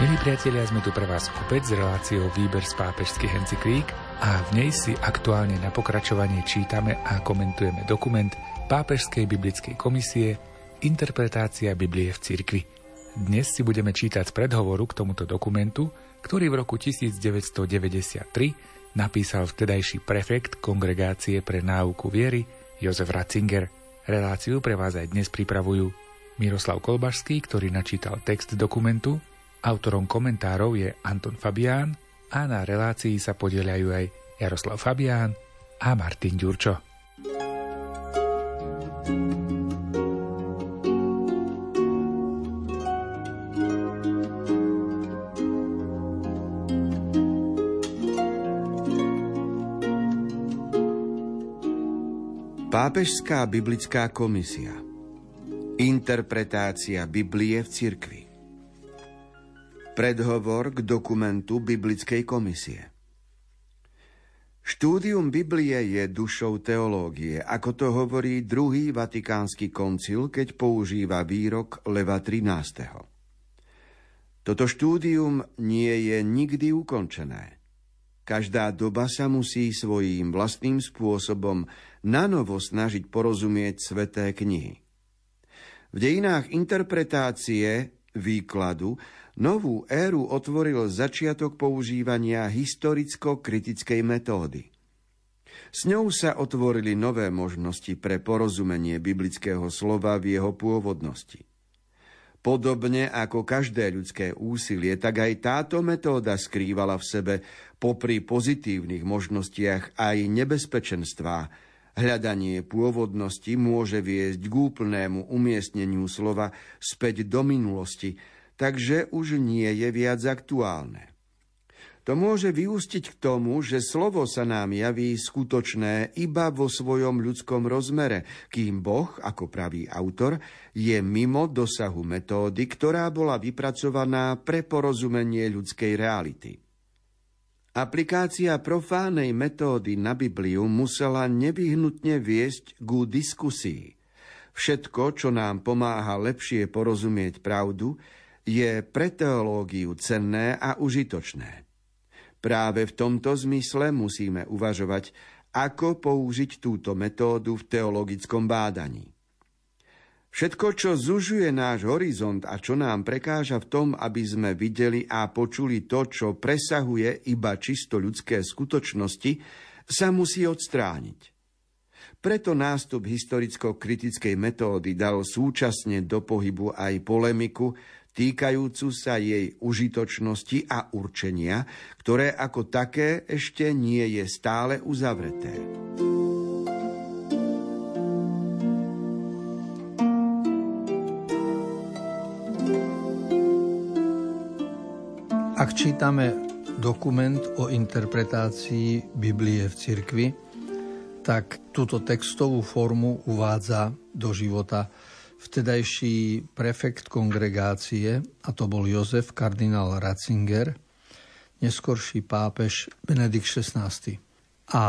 Milí priatelia, sme tu pre vás opäť s reláciou Výber z pápežských encyklík a v nej si aktuálne na pokračovanie čítame a komentujeme dokument Pápežskej biblickej komisie Interpretácia Biblie v cirkvi. Dnes si budeme čítať z predhovoru k tomuto dokumentu, ktorý v roku 1993 napísal vtedajší prefekt Kongregácie pre náuku viery Jozef Ratzinger. Reláciu pre vás aj dnes pripravujú Miroslav Kolbašský, ktorý načítal text dokumentu, Autorom komentárov je Anton Fabián a na relácii sa podieľajú aj Jaroslav Fabián a Martin Ďurčo. Pápežská biblická komisia Interpretácia Biblie v cirkvi Predhovor k dokumentu Biblickej komisie. Štúdium Biblie je dušou teológie, ako to hovorí druhý vatikánsky koncil, keď používa výrok Leva 13. Toto štúdium nie je nikdy ukončené. Každá doba sa musí svojím vlastným spôsobom nanovo snažiť porozumieť sveté knihy. V dejinách interpretácie, výkladu, Novú éru otvoril začiatok používania historicko-kritickej metódy. S ňou sa otvorili nové možnosti pre porozumenie biblického slova v jeho pôvodnosti. Podobne ako každé ľudské úsilie, tak aj táto metóda skrývala v sebe popri pozitívnych možnostiach aj nebezpečenstvá. Hľadanie pôvodnosti môže viesť k úplnému umiestneniu slova späť do minulosti, takže už nie je viac aktuálne. To môže vyústiť k tomu, že slovo sa nám javí skutočné iba vo svojom ľudskom rozmere, kým Boh, ako pravý autor, je mimo dosahu metódy, ktorá bola vypracovaná pre porozumenie ľudskej reality. Aplikácia profánej metódy na Bibliu musela nevyhnutne viesť ku diskusii. Všetko, čo nám pomáha lepšie porozumieť pravdu, je pre teológiu cenné a užitočné. Práve v tomto zmysle musíme uvažovať, ako použiť túto metódu v teologickom bádaní. Všetko, čo zužuje náš horizont a čo nám prekáža v tom, aby sme videli a počuli to, čo presahuje iba čisto ľudské skutočnosti, sa musí odstrániť. Preto nástup historicko-kritickej metódy dal súčasne do pohybu aj polemiku, týkajúcu sa jej užitočnosti a určenia, ktoré ako také ešte nie je stále uzavreté. Ak čítame dokument o interpretácii Biblie v cirkvi, tak túto textovú formu uvádza do života vtedajší prefekt kongregácie, a to bol Jozef kardinál Ratzinger, neskorší pápež Benedikt XVI. A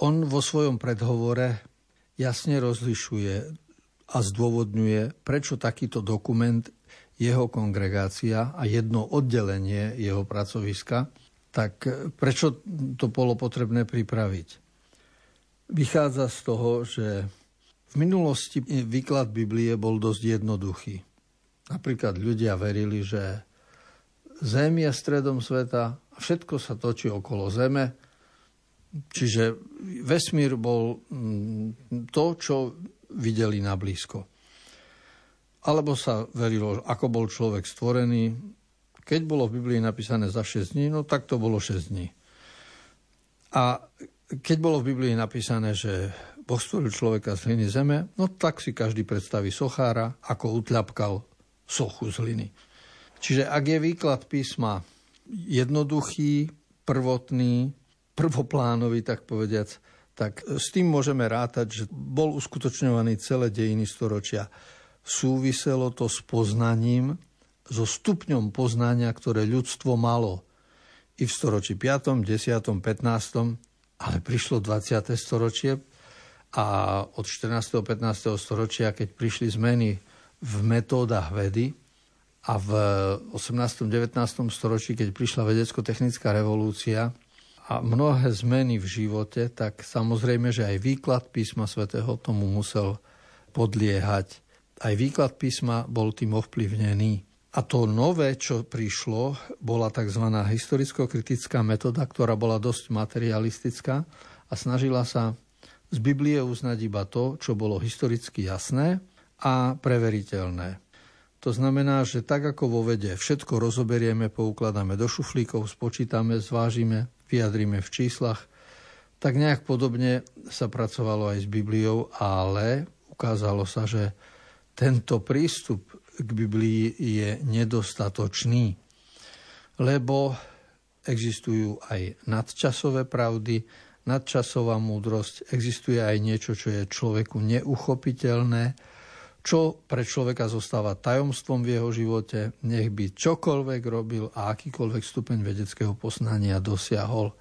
on vo svojom predhovore jasne rozlišuje a zdôvodňuje, prečo takýto dokument jeho kongregácia a jedno oddelenie jeho pracoviska, tak prečo to bolo potrebné pripraviť. Vychádza z toho, že v minulosti výklad Biblie bol dosť jednoduchý. Napríklad ľudia verili, že Zem je stredom sveta a všetko sa točí okolo Zeme. Čiže vesmír bol mm, to, čo videli na blízko. Alebo sa verilo, ako bol človek stvorený. Keď bolo v Biblii napísané za 6 dní, no tak to bolo 6 dní. A keď bolo v Biblii napísané, že Boh stvoril človeka z hliny zeme, no tak si každý predstaví sochára, ako utľapkal sochu z hliny. Čiže ak je výklad písma jednoduchý, prvotný, prvoplánový, tak povediac, tak s tým môžeme rátať, že bol uskutočňovaný celé dejiny storočia. Súviselo to s poznaním, so stupňom poznania, ktoré ľudstvo malo i v storočí 5., 10., 15., ale prišlo 20. storočie, a od 14. 15. storočia, keď prišli zmeny v metódach vedy, A v 18. 19. storočí, keď prišla vedecko-technická revolúcia a mnohé zmeny v živote, tak samozrejme, že aj výklad písma svätého tomu musel podliehať. Aj výklad písma bol tým ovplyvnený. A to nové, čo prišlo, bola tzv. historicko-kritická metóda, ktorá bola dosť materialistická a snažila sa z Biblie uznať iba to, čo bolo historicky jasné a preveriteľné. To znamená, že tak ako vo vede všetko rozoberieme, poukladáme do šuflíkov, spočítame, zvážime, vyjadrime v číslach, tak nejak podobne sa pracovalo aj s Bibliou, ale ukázalo sa, že tento prístup k Biblii je nedostatočný, lebo existujú aj nadčasové pravdy, nadčasová múdrosť, existuje aj niečo, čo je človeku neuchopiteľné, čo pre človeka zostáva tajomstvom v jeho živote, nech by čokoľvek robil a akýkoľvek stupeň vedeckého poznania dosiahol.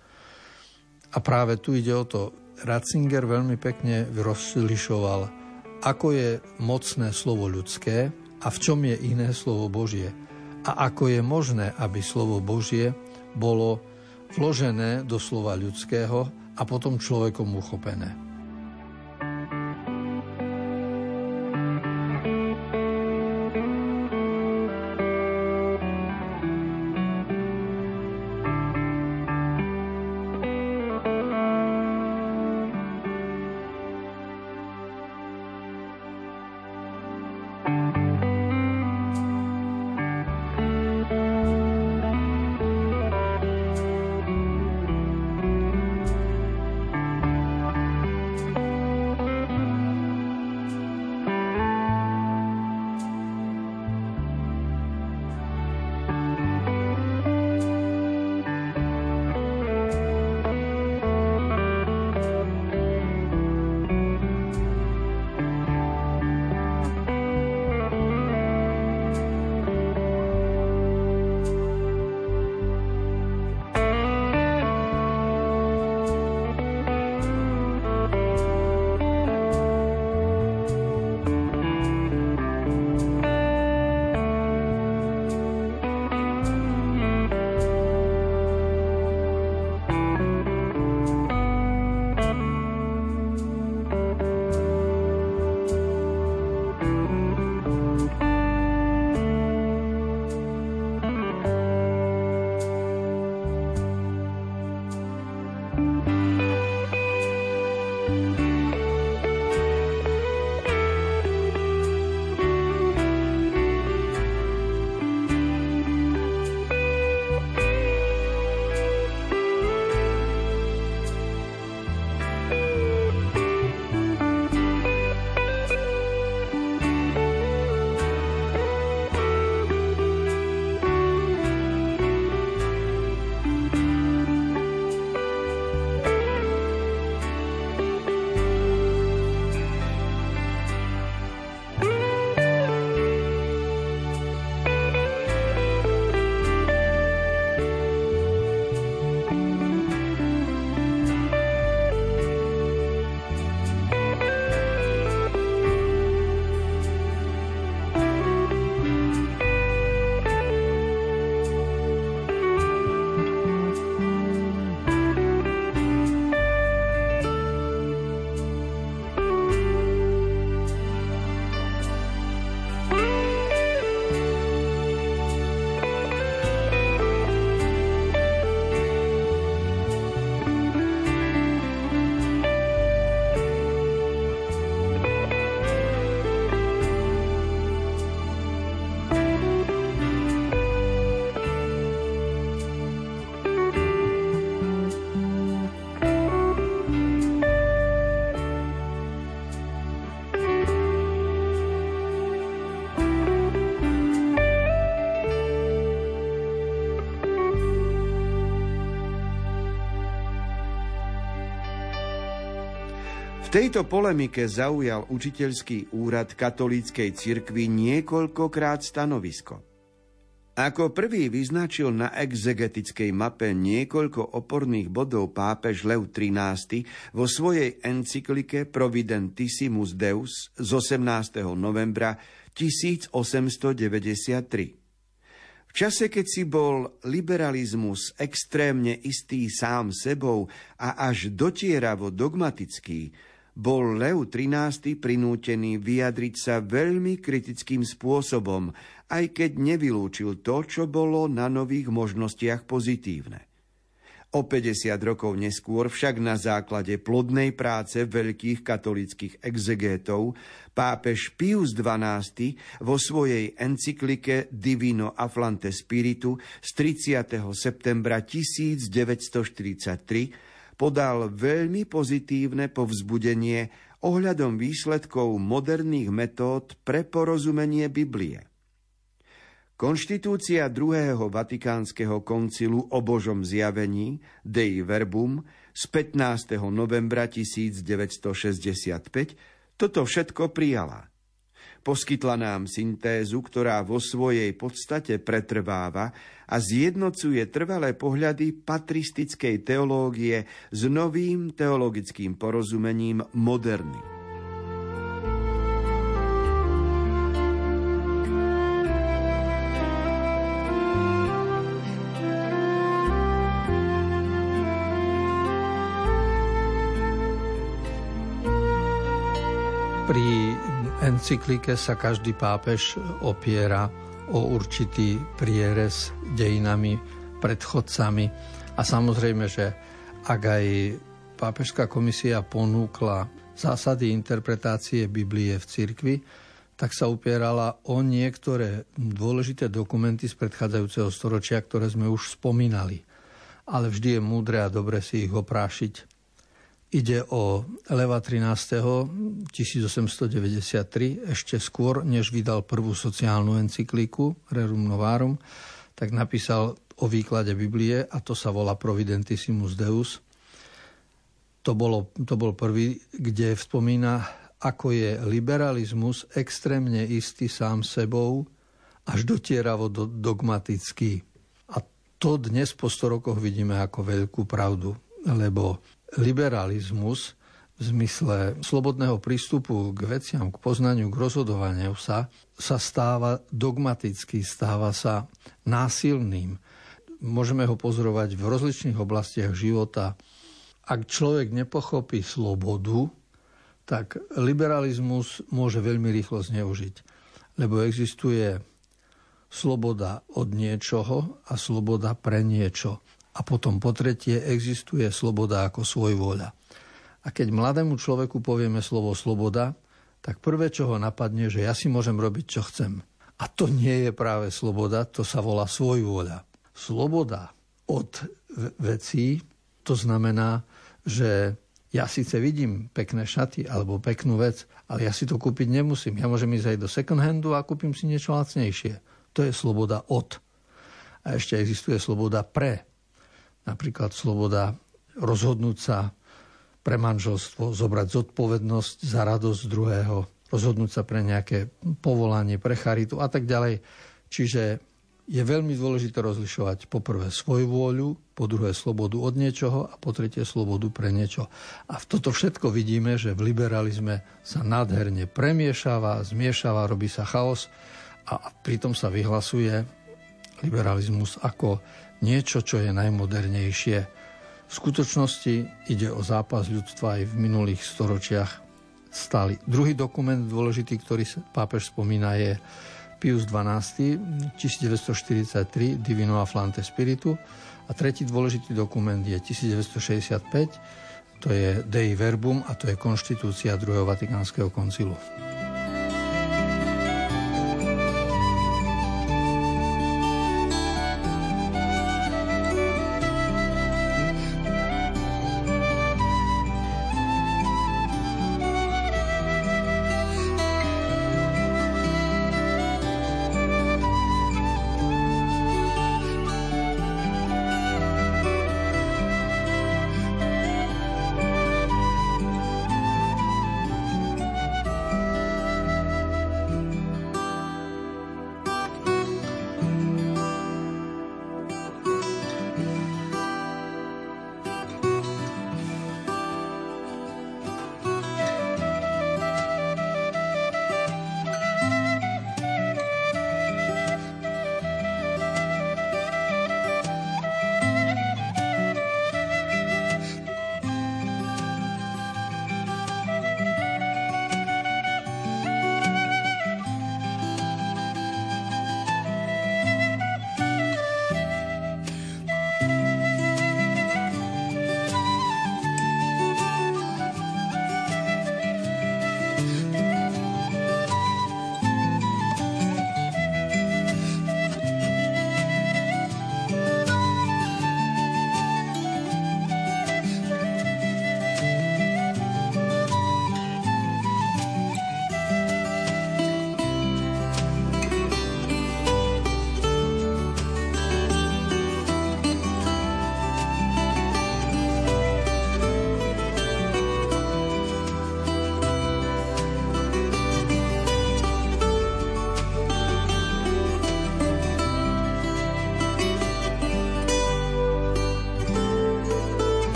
A práve tu ide o to, Ratzinger veľmi pekne rozlišoval, ako je mocné slovo ľudské a v čom je iné slovo Božie. A ako je možné, aby slovo Božie bolo vložené do slova ľudského a potom človekom uchopené. V tejto polemike zaujal učiteľský úrad katolíckej cirkvi niekoľkokrát stanovisko. Ako prvý vyznačil na exegetickej mape niekoľko oporných bodov pápež Lev XIII vo svojej encyklike Providentissimus Deus z 18. novembra 1893. V čase, keď si bol liberalizmus extrémne istý sám sebou a až dotieravo dogmatický, bol Leo XIII prinútený vyjadriť sa veľmi kritickým spôsobom, aj keď nevylúčil to, čo bolo na nových možnostiach pozitívne. O 50 rokov neskôr však na základe plodnej práce veľkých katolických exegétov pápež Pius XII vo svojej encyklike Divino Afflante Spiritu z 30. septembra 1943 podal veľmi pozitívne povzbudenie ohľadom výsledkov moderných metód pre porozumenie Biblie. Konštitúcia druhého Vatikánskeho koncilu o Božom zjavení Dei Verbum z 15. novembra 1965 toto všetko prijala. Poskytla nám syntézu, ktorá vo svojej podstate pretrváva a zjednocuje trvalé pohľady patristickej teológie s novým teologickým porozumením moderny. Encyklike sa každý pápež opiera o určitý prierez dejinami, predchodcami a samozrejme, že ak aj pápežská komisia ponúkla zásady interpretácie Biblie v cirkvi, tak sa upierala o niektoré dôležité dokumenty z predchádzajúceho storočia, ktoré sme už spomínali. Ale vždy je múdre a dobre si ich oprášiť Ide o Leva 13. 1893, ešte skôr, než vydal prvú sociálnu encykliku Rerum Novarum, tak napísal o výklade Biblie a to sa volá Providentissimus Deus. To, bolo, to bol prvý, kde spomína, ako je liberalizmus extrémne istý sám sebou, až dotieravo do, dogmatický. A to dnes po 100 rokoch vidíme ako veľkú pravdu, lebo liberalizmus v zmysle slobodného prístupu k veciam, k poznaniu, k rozhodovaniu sa, sa stáva dogmatický, stáva sa násilným. Môžeme ho pozorovať v rozličných oblastiach života. Ak človek nepochopí slobodu, tak liberalizmus môže veľmi rýchlo zneužiť. Lebo existuje sloboda od niečoho a sloboda pre niečo. A potom po tretie existuje sloboda ako svoj voľa. A keď mladému človeku povieme slovo sloboda, tak prvé, čo ho napadne, že ja si môžem robiť, čo chcem. A to nie je práve sloboda, to sa volá svoj voľa. Sloboda od vecí, to znamená, že ja síce vidím pekné šaty alebo peknú vec, ale ja si to kúpiť nemusím. Ja môžem ísť aj do second handu a kúpim si niečo lacnejšie. To je sloboda od. A ešte existuje sloboda pre napríklad sloboda rozhodnúť sa pre manželstvo, zobrať zodpovednosť za radosť druhého, rozhodnúť sa pre nejaké povolanie, pre charitu a tak ďalej. Čiže je veľmi dôležité rozlišovať poprvé svoju vôľu, po druhé slobodu od niečoho a po tretie slobodu pre niečo. A v toto všetko vidíme, že v liberalizme sa nádherne premiešava, zmiešava, robí sa chaos a pritom sa vyhlasuje liberalizmus ako niečo, čo je najmodernejšie. V skutočnosti ide o zápas ľudstva aj v minulých storočiach stály. Druhý dokument dôležitý, ktorý pápež spomína, je Pius XII, 1943, Divino Afflante Spiritu. A tretí dôležitý dokument je 1965, to je Dei Verbum a to je konštitúcia druhého Vatikánskeho koncilu.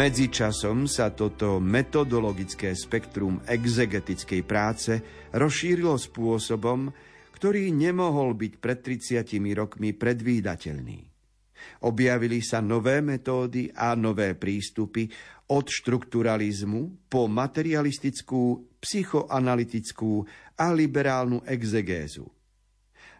Medzičasom sa toto metodologické spektrum exegetickej práce rozšírilo spôsobom, ktorý nemohol byť pred 30 rokmi predvídateľný. Objavili sa nové metódy a nové prístupy od štrukturalizmu po materialistickú, psychoanalytickú a liberálnu exegézu.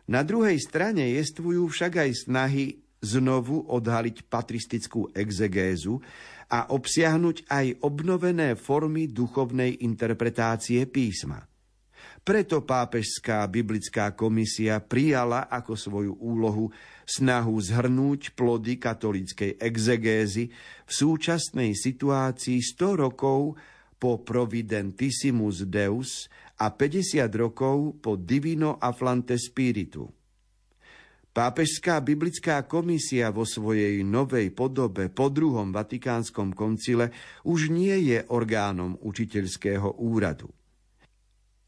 Na druhej strane jestvujú však aj snahy znovu odhaliť patristickú exegézu a obsiahnuť aj obnovené formy duchovnej interpretácie písma. Preto pápežská biblická komisia prijala ako svoju úlohu snahu zhrnúť plody katolíckej exegézy v súčasnej situácii 100 rokov po Providentissimus Deus a 50 rokov po Divino Afflante Spiritu. Pápežská biblická komisia vo svojej novej podobe po druhom Vatikánskom koncile už nie je orgánom učiteľského úradu.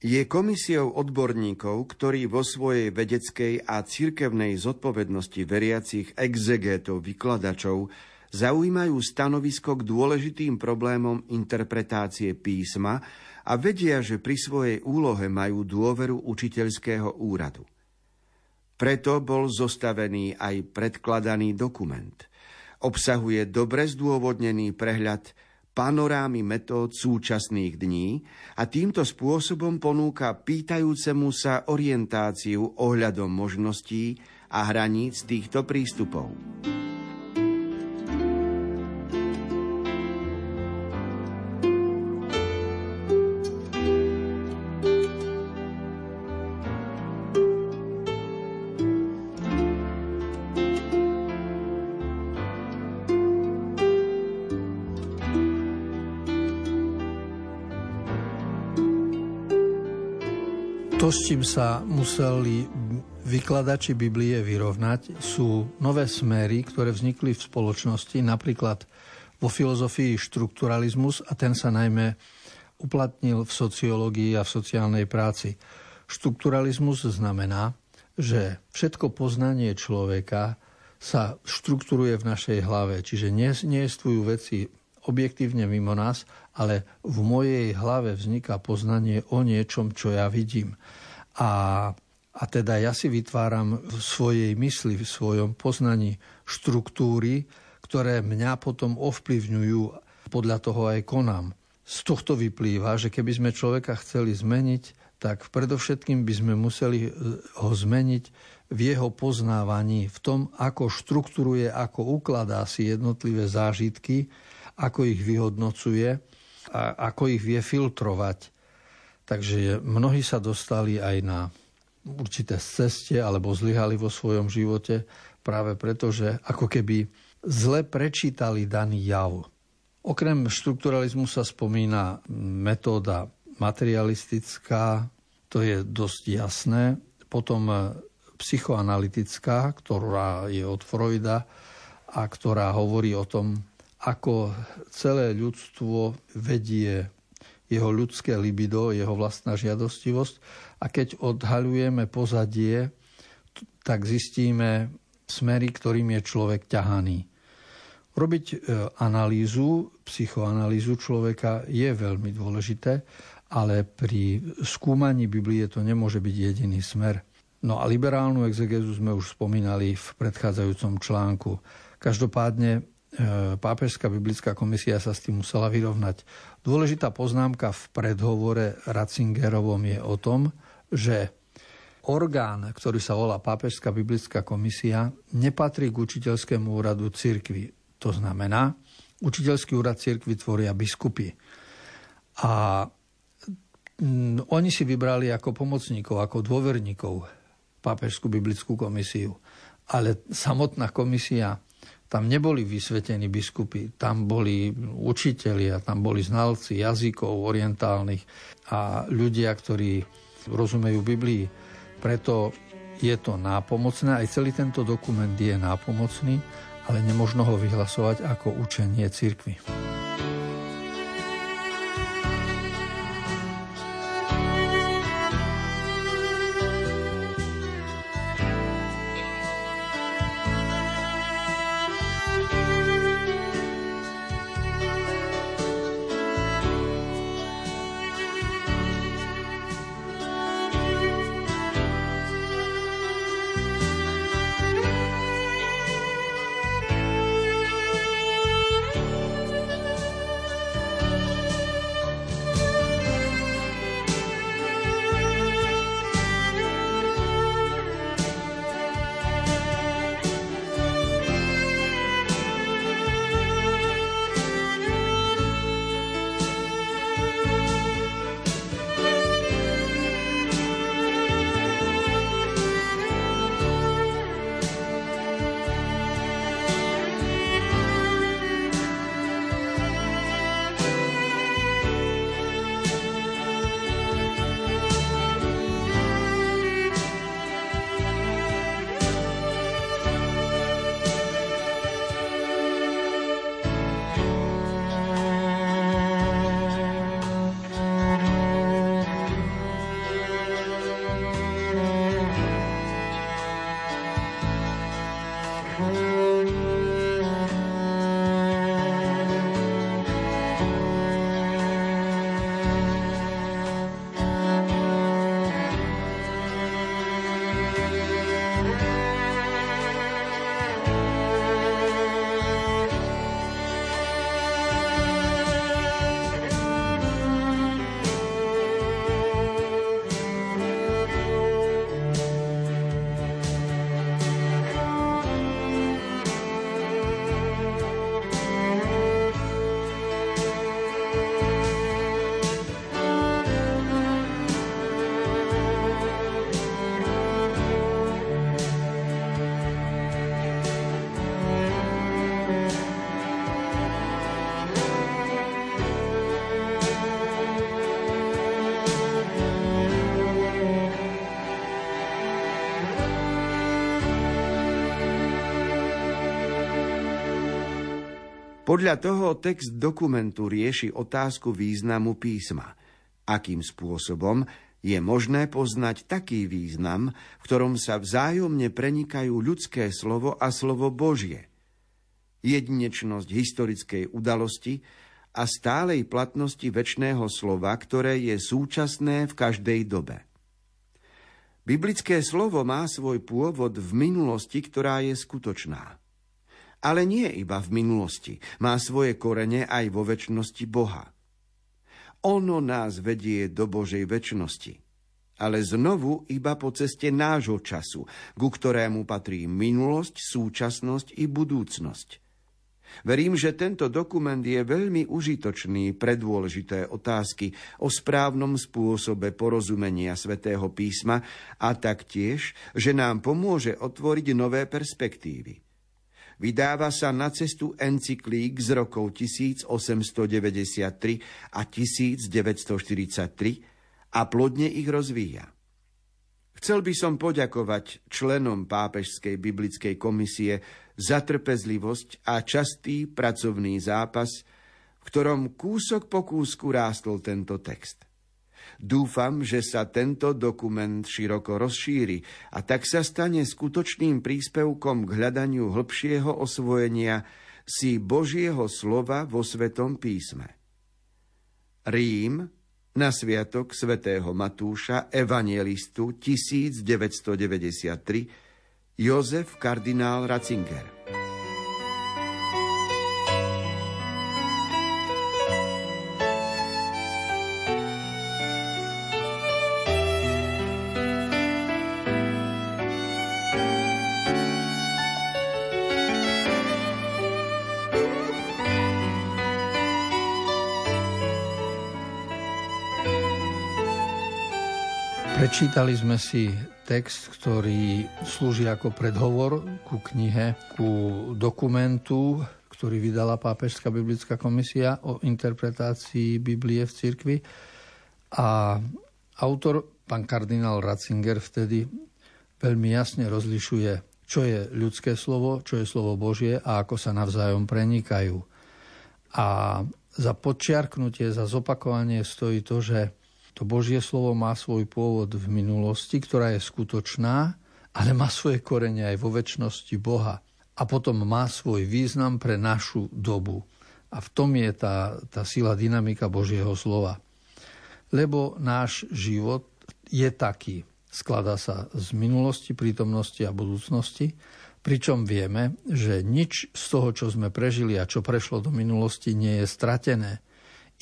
Je komisiou odborníkov, ktorí vo svojej vedeckej a cirkevnej zodpovednosti veriacich exegétov vykladačov zaujímajú stanovisko k dôležitým problémom interpretácie písma a vedia, že pri svojej úlohe majú dôveru učiteľského úradu. Preto bol zostavený aj predkladaný dokument. Obsahuje dobre zdôvodnený prehľad panorámy metód súčasných dní a týmto spôsobom ponúka pýtajúcemu sa orientáciu ohľadom možností a hraníc týchto prístupov. S čím sa museli vykladači Biblie vyrovnať, sú nové smery, ktoré vznikli v spoločnosti, napríklad vo filozofii štrukturalizmus a ten sa najmä uplatnil v sociológii a v sociálnej práci. Štrukturalizmus znamená, že všetko poznanie človeka sa štruktúruje v našej hlave, čiže neestvujú veci objektívne mimo nás, ale v mojej hlave vzniká poznanie o niečom, čo ja vidím. A, a teda ja si vytváram v svojej mysli, v svojom poznaní štruktúry, ktoré mňa potom ovplyvňujú, podľa toho aj konám. Z tohto vyplýva, že keby sme človeka chceli zmeniť, tak predovšetkým by sme museli e, ho zmeniť v jeho poznávaní, v tom, ako štruktúruje, ako ukladá si jednotlivé zážitky, ako ich vyhodnocuje a ako ich vie filtrovať. Takže mnohí sa dostali aj na určité ceste alebo zlyhali vo svojom živote práve preto, že ako keby zle prečítali daný jav. Okrem štrukturalizmu sa spomína metóda materialistická, to je dosť jasné. Potom psychoanalytická, ktorá je od Freuda a ktorá hovorí o tom, ako celé ľudstvo vedie jeho ľudské libido, jeho vlastná žiadostivosť a keď odhaľujeme pozadie, tak zistíme smery, ktorým je človek ťahaný. Robiť e, analýzu, psychoanalýzu človeka je veľmi dôležité, ale pri skúmaní Biblie to nemôže byť jediný smer. No a liberálnu exegezu sme už spomínali v predchádzajúcom článku. Každopádne pápežská biblická komisia sa s tým musela vyrovnať. Dôležitá poznámka v predhovore Ratzingerovom je o tom, že orgán, ktorý sa volá Pápežská biblická komisia, nepatrí k učiteľskému úradu cirkvi. To znamená, učiteľský úrad cirkvi tvoria biskupy. A oni si vybrali ako pomocníkov, ako dôverníkov Pápežskú biblickú komisiu. Ale samotná komisia tam neboli vysvetení biskupy, tam boli učitelia, tam boli znalci jazykov orientálnych a ľudia, ktorí rozumejú Biblii. Preto je to nápomocné, aj celý tento dokument je nápomocný, ale nemožno ho vyhlasovať ako učenie cirkvy. Podľa toho text dokumentu rieši otázku významu písma. Akým spôsobom je možné poznať taký význam, v ktorom sa vzájomne prenikajú ľudské slovo a slovo Božie. Jedinečnosť historickej udalosti a stálej platnosti väčšného slova, ktoré je súčasné v každej dobe. Biblické slovo má svoj pôvod v minulosti, ktorá je skutočná. Ale nie iba v minulosti, má svoje korene aj vo väčšnosti Boha. Ono nás vedie do Božej väčšnosti, ale znovu iba po ceste nášho času, ku ktorému patrí minulosť, súčasnosť i budúcnosť. Verím, že tento dokument je veľmi užitočný pre dôležité otázky o správnom spôsobe porozumenia svätého písma a taktiež, že nám pomôže otvoriť nové perspektívy. Vydáva sa na cestu encyklík z rokov 1893 a 1943 a plodne ich rozvíja. Chcel by som poďakovať členom Pápežskej biblickej komisie za trpezlivosť a častý pracovný zápas, v ktorom kúsok po kúsku rástol tento text. Dúfam, že sa tento dokument široko rozšíri a tak sa stane skutočným príspevkom k hľadaniu hĺbšieho osvojenia si Božieho slova vo Svetom písme. Rím, na sviatok svätého Matúša, evangelistu 1993, Jozef kardinál Ratzinger. Prečítali sme si text, ktorý slúži ako predhovor ku knihe, ku dokumentu, ktorý vydala Pápežská biblická komisia o interpretácii Biblie v cirkvi. A autor, pán kardinál Ratzinger, vtedy veľmi jasne rozlišuje, čo je ľudské slovo, čo je slovo Božie a ako sa navzájom prenikajú. A za podčiarknutie, za zopakovanie stojí to, že to Božie slovo má svoj pôvod v minulosti, ktorá je skutočná, ale má svoje korene aj vo väčšnosti Boha. A potom má svoj význam pre našu dobu. A v tom je tá, tá sila dynamika Božieho slova. Lebo náš život je taký. Skladá sa z minulosti, prítomnosti a budúcnosti, pričom vieme, že nič z toho, čo sme prežili a čo prešlo do minulosti, nie je stratené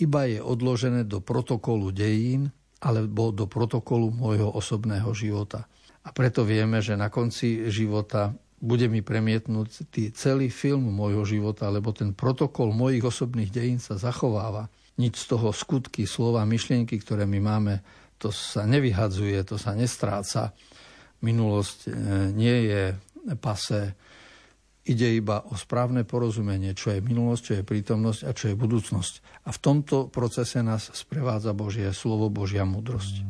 iba je odložené do protokolu dejín alebo do protokolu môjho osobného života. A preto vieme, že na konci života bude mi premietnúť celý film môjho života, lebo ten protokol mojich osobných dejín sa zachováva. Nič z toho skutky, slova, myšlienky, ktoré my máme, to sa nevyhadzuje, to sa nestráca. Minulosť e, nie je pase, Ide iba o správne porozumenie, čo je minulosť, čo je prítomnosť a čo je budúcnosť. A v tomto procese nás sprevádza Božie slovo, Božia múdrosť.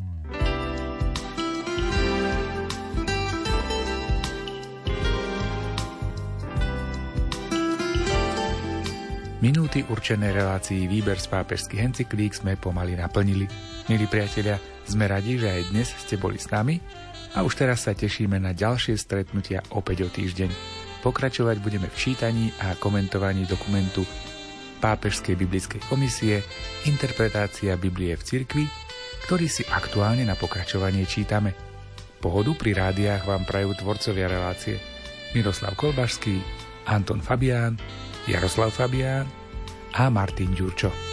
Minúty určené relácii Výber z pápežských encyklík sme pomaly naplnili. Milí priatelia, sme radi, že aj dnes ste boli s nami a už teraz sa tešíme na ďalšie stretnutia opäť o týždeň. Pokračovať budeme v čítaní a komentovaní dokumentu Pápežskej biblickej komisie Interpretácia Biblie v cirkvi, ktorý si aktuálne na pokračovanie čítame. Pohodu pri rádiách vám prajú tvorcovia relácie Miroslav Kolbašský, Anton Fabián, Jaroslav Fabián a Martin Ďurčo.